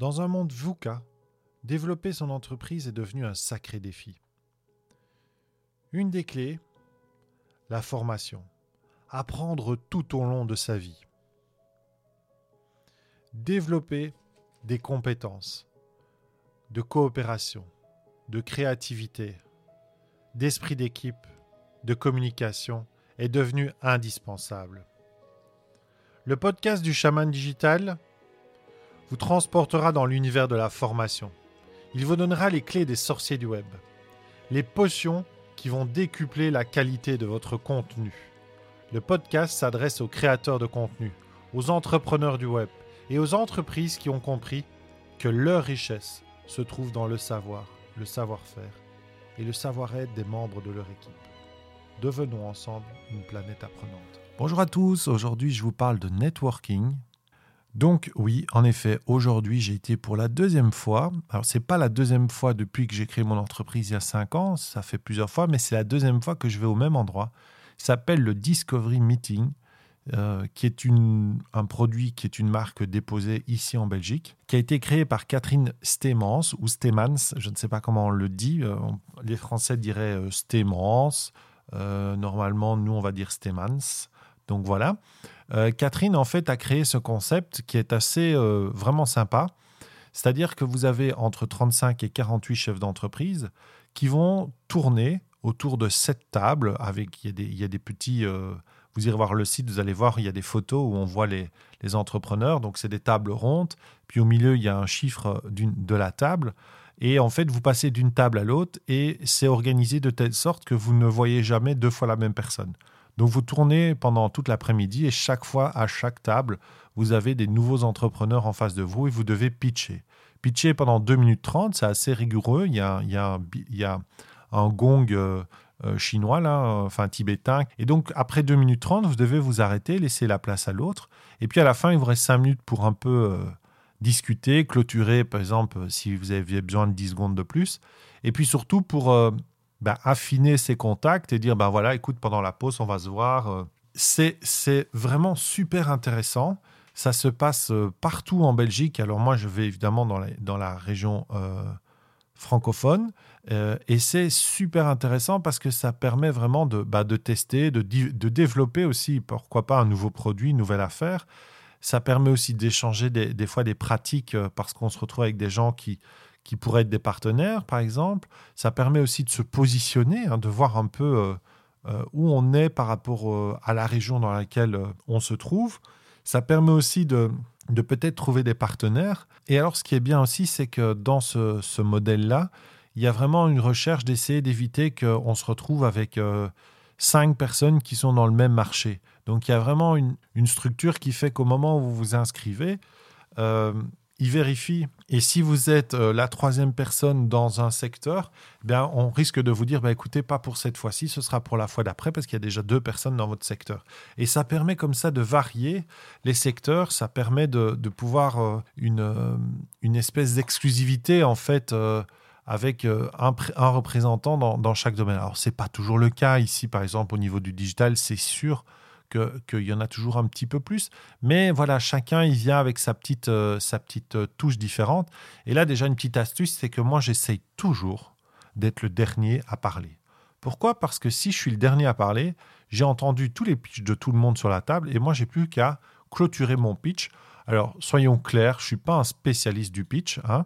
Dans un monde VUCA, développer son entreprise est devenu un sacré défi. Une des clés, la formation. Apprendre tout au long de sa vie. Développer des compétences de coopération, de créativité, d'esprit d'équipe, de communication est devenu indispensable. Le podcast du chaman digital vous transportera dans l'univers de la formation. Il vous donnera les clés des sorciers du web, les potions qui vont décupler la qualité de votre contenu. Le podcast s'adresse aux créateurs de contenu, aux entrepreneurs du web et aux entreprises qui ont compris que leur richesse se trouve dans le savoir, le savoir-faire et le savoir-être des membres de leur équipe. Devenons ensemble une planète apprenante. Bonjour à tous, aujourd'hui je vous parle de networking, donc oui, en effet, aujourd'hui j'ai été pour la deuxième fois. Alors c'est pas la deuxième fois depuis que j'ai créé mon entreprise il y a cinq ans, ça fait plusieurs fois, mais c'est la deuxième fois que je vais au même endroit. Ça s'appelle le Discovery Meeting. Euh, qui est un produit qui est une marque déposée ici en Belgique, qui a été créé par Catherine Stemans ou Stemans, je ne sais pas comment on le dit. Euh, les Français diraient euh, Stemans. normalement, nous, on va dire Stemans. Donc voilà. Euh, Catherine, en fait, a créé ce concept qui est assez euh, vraiment sympa. C'est-à-dire que vous avez entre 35 et 48 chefs d'entreprise qui vont tourner autour de cette table avec il y a des, petits euh, vous irez voir le site vous allez voir il y a des photos où on voit les, les entrepreneurs. Donc c'est des tables rondes. Puis au milieu il y a un chiffre de la table. Et en fait vous passez d'une table à l'autre et c'est organisé de telle sorte que vous ne voyez jamais deux fois la même personne donc vous tournez pendant toute l'après-midi et chaque fois, à chaque table, vous avez des nouveaux entrepreneurs en face de vous et vous devez pitcher. Pitcher pendant 2 minutes 30, c'est assez rigoureux. Il y a, un gong euh, euh, chinois, là, enfin tibétain. Et donc après 2 minutes 30, vous devez vous arrêter, laisser la place à l'autre. Et puis à la fin, il vous reste 5 minutes pour un peu euh, discuter, clôturer, par exemple, si vous avez besoin de 10 secondes de plus. Et puis surtout pour ben, affiner ses contacts et dire, ben voilà, écoute, pendant la pause, on va se voir. Euh. C'est, c'est vraiment super intéressant. Ça se passe euh, partout en Belgique. Alors moi, je vais évidemment dans la, dans la région euh, francophone. et c'est super intéressant parce que ça permet vraiment de, bah, de tester, de, de, développer aussi, pourquoi pas, un nouveau produit, une nouvelle affaire. Ça permet aussi d'échanger des, des, fois des pratiques parce qu'on se retrouve avec des gens qui, qui pourraient être des partenaires, par exemple. Ça permet aussi de se positionner, hein, de voir un peu euh, euh, où on est par rapport euh, à la région dans laquelle on se trouve. Ça permet aussi de, de peut-être trouver des partenaires. Et alors, ce qui est bien aussi, c'est que dans ce, modèle-là, il y a vraiment une recherche d'essayer d'éviter qu'on se retrouve avec cinq personnes qui sont dans le même marché. Donc, il y a vraiment une structure qui fait qu'au moment où vous vous inscrivez, il vérifie. Et si vous êtes euh, la troisième personne dans un secteur, bien, on risque de vous dire, bah, écoutez, pas pour cette fois-ci, ce sera pour la fois d'après, parce qu'il y a déjà deux personnes dans votre secteur. Et ça permet comme ça de varier les secteurs, ça permet de, pouvoir euh, une, euh, une espèce d'exclusivité, en fait, avec un, représentant dans, dans, chaque domaine. Alors, ce n'est pas toujours le cas ici, par exemple, au niveau du digital, c'est sûr qu'il y en a toujours un petit peu plus. Mais voilà, chacun, il vient avec sa petite, euh, sa petite euh, touche différente. Et là, déjà, une petite astuce, c'est que moi, j'essaye toujours d'être le dernier à parler. Pourquoi? Parce que si je suis le dernier à parler, j'ai entendu tous les pitchs de tout le monde sur la table et moi, j'ai plus qu'à clôturer mon pitch. Alors, soyons clairs, je ne suis pas un spécialiste du pitch. Hein.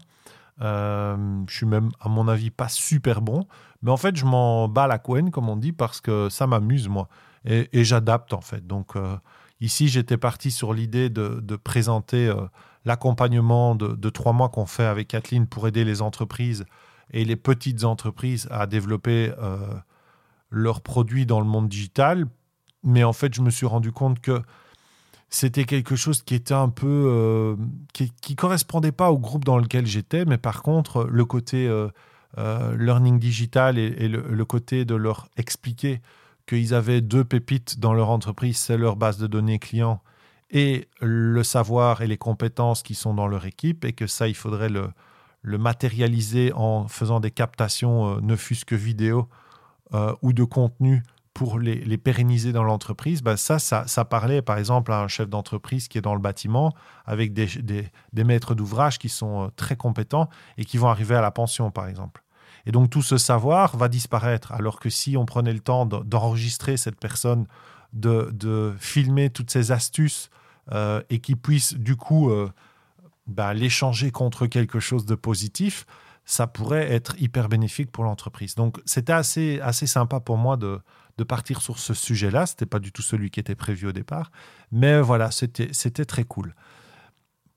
Euh, je suis même, à mon avis, pas super bon. Mais en fait, je m'en bats la couenne, comme on dit, parce que ça m'amuse, moi et, j'adapte en fait. Donc euh, ici, j'étais parti sur l'idée de, présenter euh, l'accompagnement de, trois mois qu'on fait avec Kathleen pour aider les entreprises et les petites entreprises à développer euh, leurs produits dans le monde digital. Mais en fait, je me suis rendu compte que c'était quelque chose qui était un peu qui, qui correspondait pas au groupe dans lequel j'étais, mais par contre le côté learning digital et, le, côté de leur expliquer qu'ils avaient deux pépites dans leur entreprise, c'est leur base de données client et le savoir et les compétences qui sont dans leur équipe, et que ça, il faudrait le, matérialiser en faisant des captations, euh, ne fût-ce que vidéo euh, ou de contenu pour les, pérenniser dans l'entreprise, bah ça, ça, parlait par exemple à un chef d'entreprise qui est dans le bâtiment avec des, des, maîtres d'ouvrage qui sont euh, très compétents et qui vont arriver à la pension, par exemple. Et donc tout ce savoir va disparaître, alors que si on prenait le temps d'enregistrer cette personne, de, de, filmer toutes ces astuces euh, et qui puisse du coup euh, bah, l'échanger contre quelque chose de positif, ça pourrait être hyper bénéfique pour l'entreprise. Donc c'était assez, assez sympa pour moi de, de partir sur ce sujet-là. Ce n'était pas du tout celui qui était prévu au départ. Mais voilà, c'était très cool.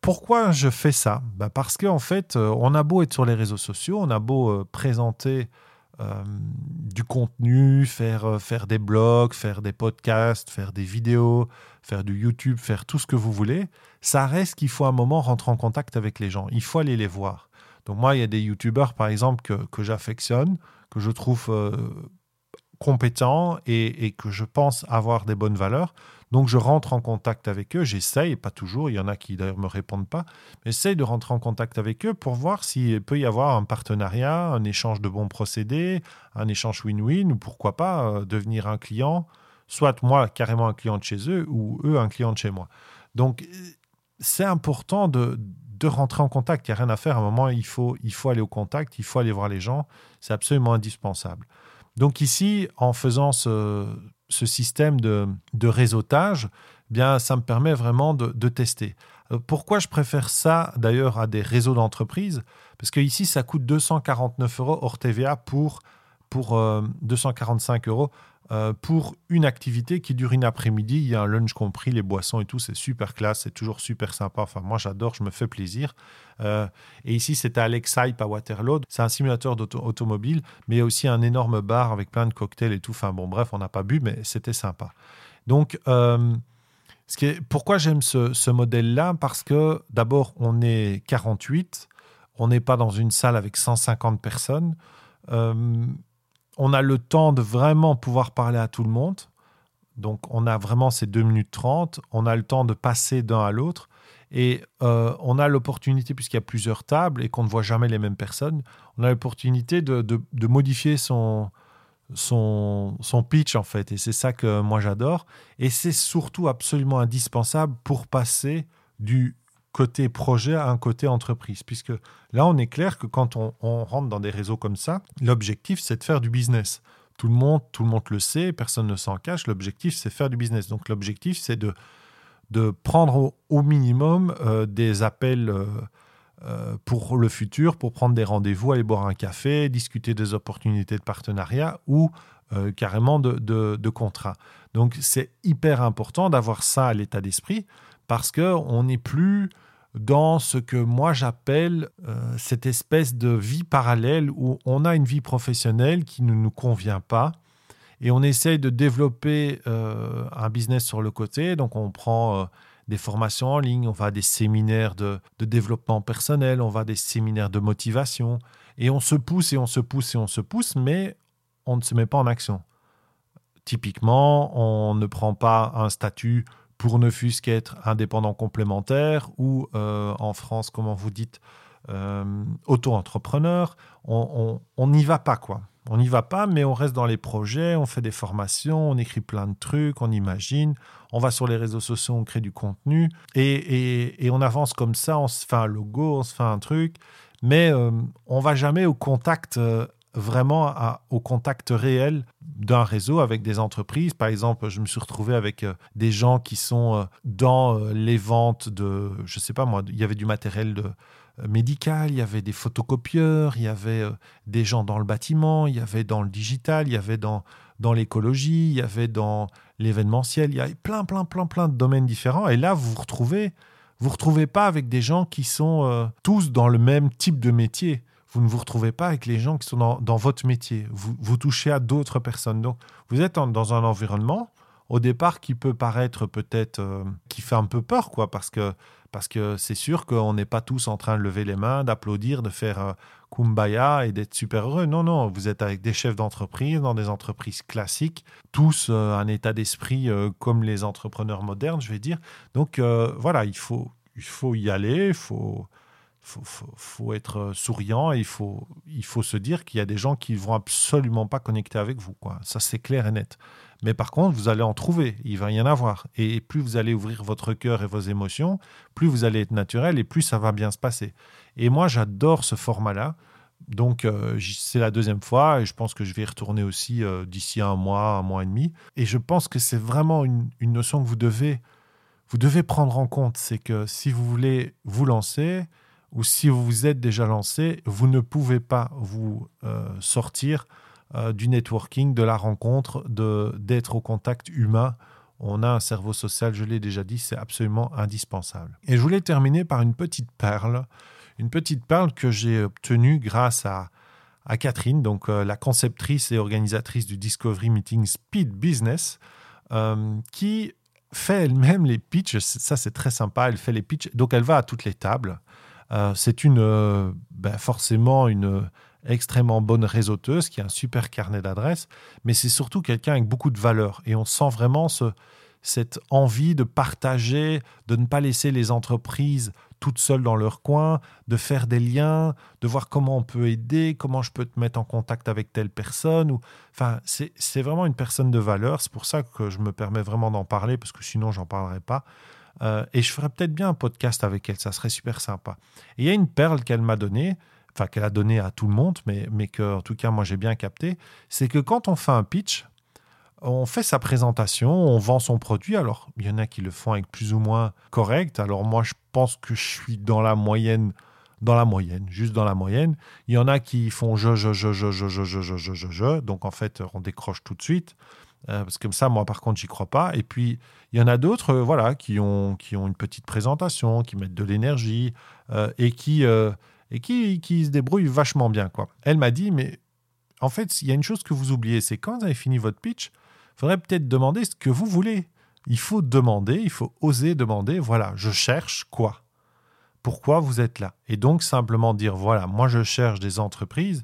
Pourquoi je fais ça? Bah Parce qu'en fait, euh, on a beau être sur les réseaux sociaux, on a beau euh, présenter euh, du contenu, faire, faire des blogs, faire des podcasts, faire des vidéos, faire du YouTube, faire tout ce que vous voulez, ça reste qu'il faut un moment rentrer en contact avec les gens. Il faut aller les voir. Donc moi, il y a des YouTubeurs, par exemple, que, que j'affectionne, que je trouve compétents et, que je pense avoir des bonnes valeurs. Donc je rentre en contact avec eux, j'essaye, pas toujours, il y en a qui d'ailleurs me répondent pas, mais j'essaye de rentrer en contact avec eux pour voir s'il peut y avoir un partenariat, un échange de bons procédés, un échange win-win, ou pourquoi pas euh, devenir un client, soit moi carrément un client de chez eux, ou eux un client de chez moi. Donc c'est important de, de rentrer en contact, il n'y a rien à faire, à un moment il faut, il faut aller au contact, il faut aller voir les gens, c'est absolument indispensable. Donc ici, en faisant ce, système de, réseautage, eh ça me permet vraiment de, tester. Euh, pourquoi je préfère ça d'ailleurs à des réseaux d'entreprises Parce que ici, ça coûte 249 euros hors TVA pour, pour 245 euh, euros euh, pour une activité qui dure une après-midi. Il y a un lunch compris, les boissons et tout, c'est super classe, c'est toujours super sympa. Enfin, moi, j'adore, je me fais plaisir. Euh, et ici, c'est à Alex Hype à Waterloo. C'est un simulateur d'automobile, mais il y a aussi un énorme bar avec plein de cocktails et tout. Enfin, bon, bref, on n'a pas bu, mais c'était sympa. Donc, euh, ce qui est, pourquoi j'aime ce modèle-là? Parce que d'abord, on est 48, on n'est pas dans une salle avec 150 personnes on a le temps de vraiment pouvoir parler à tout le monde. Donc, on a vraiment ces 2 minutes 30. On a le temps de passer d'un à l'autre. Et euh, on a l'opportunité, puisqu'il y a plusieurs tables et qu'on ne voit jamais les mêmes personnes, on a l'opportunité de, modifier son, son, son pitch, en fait. Et c'est ça que moi j'adore. Et c'est surtout absolument indispensable pour passer du côté projet à un côté entreprise. Puisque là, on est clair que quand on, rentre dans des réseaux comme ça, l'objectif, c'est de faire du business. Tout le monde, tout le monde le sait, personne ne s'en cache. L'objectif, c'est faire du business. Donc l'objectif, c'est de, de prendre au, minimum euh, des appels euh, euh, pour le futur, pour prendre des rendez-vous, aller boire un café, discuter des opportunités de partenariat ou carrément de, de, de contrat. Donc c'est hyper important d'avoir ça à l'état d'esprit parce qu'on n'est plus dans ce que moi j'appelle euh, cette espèce de vie parallèle où on a une vie professionnelle qui ne nous convient pas et on essaye de développer euh, un business sur le côté. Donc on prend euh, des formations en ligne, on va à des séminaires de, de, développement personnel, on va à des séminaires de motivation et on se pousse et on se pousse et on se pousse, mais on ne se met pas en action. Typiquement, on ne prend pas un statut pour ne fût-ce qu'être indépendant complémentaire ou euh, en France, comment vous dites, euh, auto-entrepreneur. On n'y va pas, quoi. On n'y va pas, mais on reste dans les projets, on fait des formations, on écrit plein de trucs, on imagine, on va sur les réseaux sociaux, on crée du contenu et, on avance comme ça, on se fait un logo, on se fait un truc, mais euh, on va jamais au contact vraiment au contact réel d'un réseau avec des entreprises. Par exemple, je me suis retrouvé avec euh, des gens qui sont euh, dans euh, les ventes de, je sais pas moi, il y avait du matériel médical, il y avait des photocopieurs, il y avait des gens dans le bâtiment, il y avait dans le digital, il y avait dans, dans l'écologie, il y avait dans l'événementiel, il y a plein, plein, plein, plein de domaines différents. Et là, vous vous retrouvez, vous retrouvez pas avec des gens qui sont tous dans le même type de métier vous ne vous retrouvez pas avec les gens qui sont dans, votre métier. Vous, touchez à d'autres personnes. Donc, vous êtes dans un environnement, au départ, qui peut paraître peut-être, euh, qui fait un peu peur, quoi, parce que parce que c'est sûr qu'on n'est pas tous en train de lever les mains, d'applaudir, de faire euh, kumbaya et d'être super heureux. Non, non, vous êtes avec des chefs d'entreprise, dans des entreprises classiques, tous euh, un état d'esprit comme les entrepreneurs modernes, je vais dire. Donc voilà, il faut, il faut y aller, il faut, faut, être souriant et il faut, il faut se dire qu'il y a des gens qui vont absolument pas connecter avec vous. Quoi. Ça, c'est clair et net. Mais par contre, vous allez en trouver. Il va y en avoir. Et plus vous allez ouvrir votre cœur et vos émotions, plus vous allez être naturel et plus ça va bien se passer. Et moi, j'adore ce format-là. Donc, euh, c'est la deuxième fois et je pense que je vais y retourner aussi euh, d'ici un mois, un mois et demi. Et je pense que c'est vraiment une, une, notion que vous devez, vous devez prendre en compte. C'est que si vous voulez vous lancer, ou si vous vous êtes déjà lancé, vous ne pouvez pas vous euh, sortir euh, du networking, de la rencontre, d'être au contact humain. On a un cerveau social, je l'ai déjà dit, c'est absolument indispensable. Et je voulais terminer par une petite perle, une petite perle que j'ai obtenue grâce à, à Catherine, donc euh, la conceptrice et organisatrice du Discovery Meeting Speed Business, qui fait elle-même les pitchs. Ça, c'est très sympa. Elle fait les pitchs. Donc, elle va à toutes les tables. Euh, c'est une, euh, ben, forcément une extrêmement bonne réseauteuse qui a un super carnet d'adresses, mais c'est surtout quelqu'un avec beaucoup de valeur. Et on sent vraiment cette envie de partager, de ne pas laisser les entreprises toutes seules dans leur coin, de faire des liens, de voir comment on peut aider, comment je peux te mettre en contact avec telle personne. Ou... Enfin, c'est vraiment une personne de valeur. C'est pour ça que je me permets vraiment d'en parler, parce que sinon, j'en parlerai pas. Euh, et je ferais peut-être bien un podcast avec elle, ça serait super sympa. Et il y a une perle qu'elle m'a donnée, enfin qu'elle a donnée à tout le monde, mais, mais que en tout cas moi j'ai bien capté, c'est que quand on fait un pitch, on fait sa présentation, on vend son produit. Alors, il y en a qui le font avec plus ou moins correct. Alors, moi, je pense que je suis dans la moyenne, dans la moyenne, juste dans la moyenne. Il y en a qui font je, je, je, je, je, je, je, je, je, je. Donc, en fait, on décroche tout de suite. Euh, parce que comme ça, moi, par contre, j'y crois pas. Et puis, il y en a d'autres, euh, voilà, qui ont, qui ont une petite présentation, qui mettent de l'énergie euh, et qui et qui, qui se débrouillent vachement bien, quoi. Elle m'a dit, mais en fait, il y a une chose que vous oubliez, c'est quand vous avez fini votre pitch, il faudrait peut-être demander ce que vous voulez. Il faut demander, il faut oser demander, voilà, je cherche quoi? Pourquoi vous êtes là? Et donc simplement dire, voilà, moi je cherche des entreprises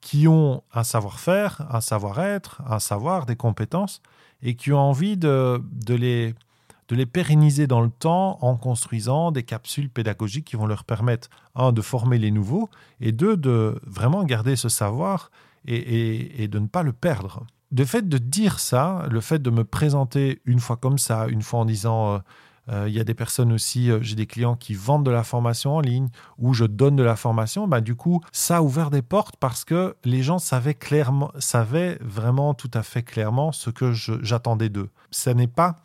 qui ont un savoir-faire, un savoir-être, un savoir, des compétences, et qui ont envie de, de, les, de les pérenniser dans le temps en construisant des capsules pédagogiques qui vont leur permettre, un, de former les nouveaux, et deux, de vraiment garder ce savoir et, et de ne pas le perdre. Le fait de dire ça, le fait de me présenter une fois comme ça, une fois en disant... Euh, il y a des personnes aussi, euh, j'ai des clients qui vendent de la formation en ligne ou je donne de la formation. Bah, du coup, ça a ouvert des portes parce que les gens savaient clairement, savaient vraiment tout à fait clairement ce que j'attendais d'eux. Ce n'est pas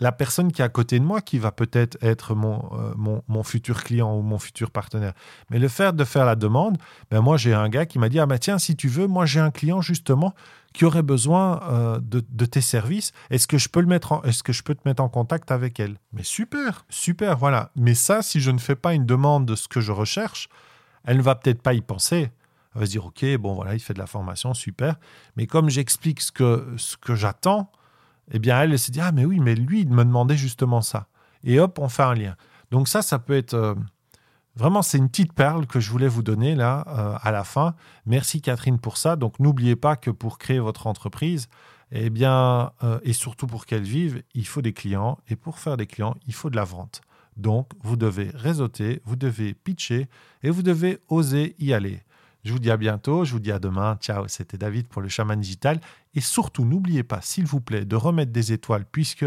la personne qui est à côté de moi qui va peut-être être mon, euh, mon, futur client ou mon futur partenaire. Mais le fait de faire la demande, ben moi j'ai un gars qui m'a dit, ah ben tiens, si tu veux, moi j'ai un client justement qui aurait besoin euh, de, tes services. Est-ce que je peux le mettre est-ce que je peux te mettre en contact avec elle? Mais super, super, voilà. Mais ça, si je ne fais pas une demande de ce que je recherche, elle ne va peut-être pas y penser. Elle va se dire, ok, bon voilà, il fait de la formation, super. Mais comme j'explique ce que, ce que j'attends, eh bien elle, elle se dit, ah mais oui, mais lui, il me demandait justement ça. Et hop, on fait un lien. Donc ça, ça peut être... Vraiment, c'est une petite perle que je voulais vous donner là euh, à la fin. Merci Catherine pour ça. Donc n'oubliez pas que pour créer votre entreprise, eh bien, euh, et surtout pour qu'elle vive, il faut des clients. Et pour faire des clients, il faut de la vente. Donc vous devez réseauter, vous devez pitcher et vous devez oser y aller. Je vous dis à bientôt, je vous dis à demain. Ciao, c'était David pour le chaman digital. Et surtout, n'oubliez pas, s'il vous plaît, de remettre des étoiles puisque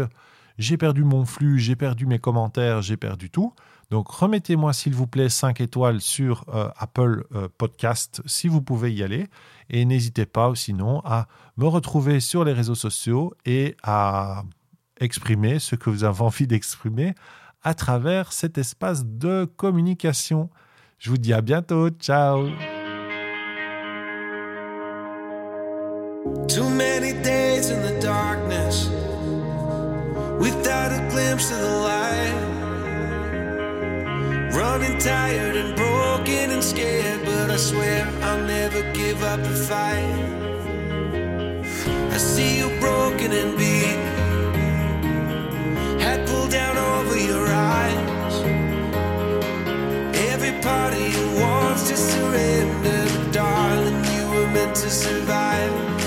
j'ai perdu mon flux, j'ai perdu mes commentaires, j'ai perdu tout. Donc remettez-moi s'il vous plaît 5 étoiles sur euh, Apple euh, Podcast si vous pouvez y aller. Et n'hésitez pas sinon à me retrouver sur les réseaux sociaux et à exprimer ce que vous avez envie d'exprimer à travers cet espace de communication. Je vous dis à bientôt. Ciao. Glimpse of the light. Running tired and broken and scared, but I swear I'll never give up the fight. I see you broken and beat, head pulled down over your eyes. Every part of you wants to surrender, but darling, you were meant to survive.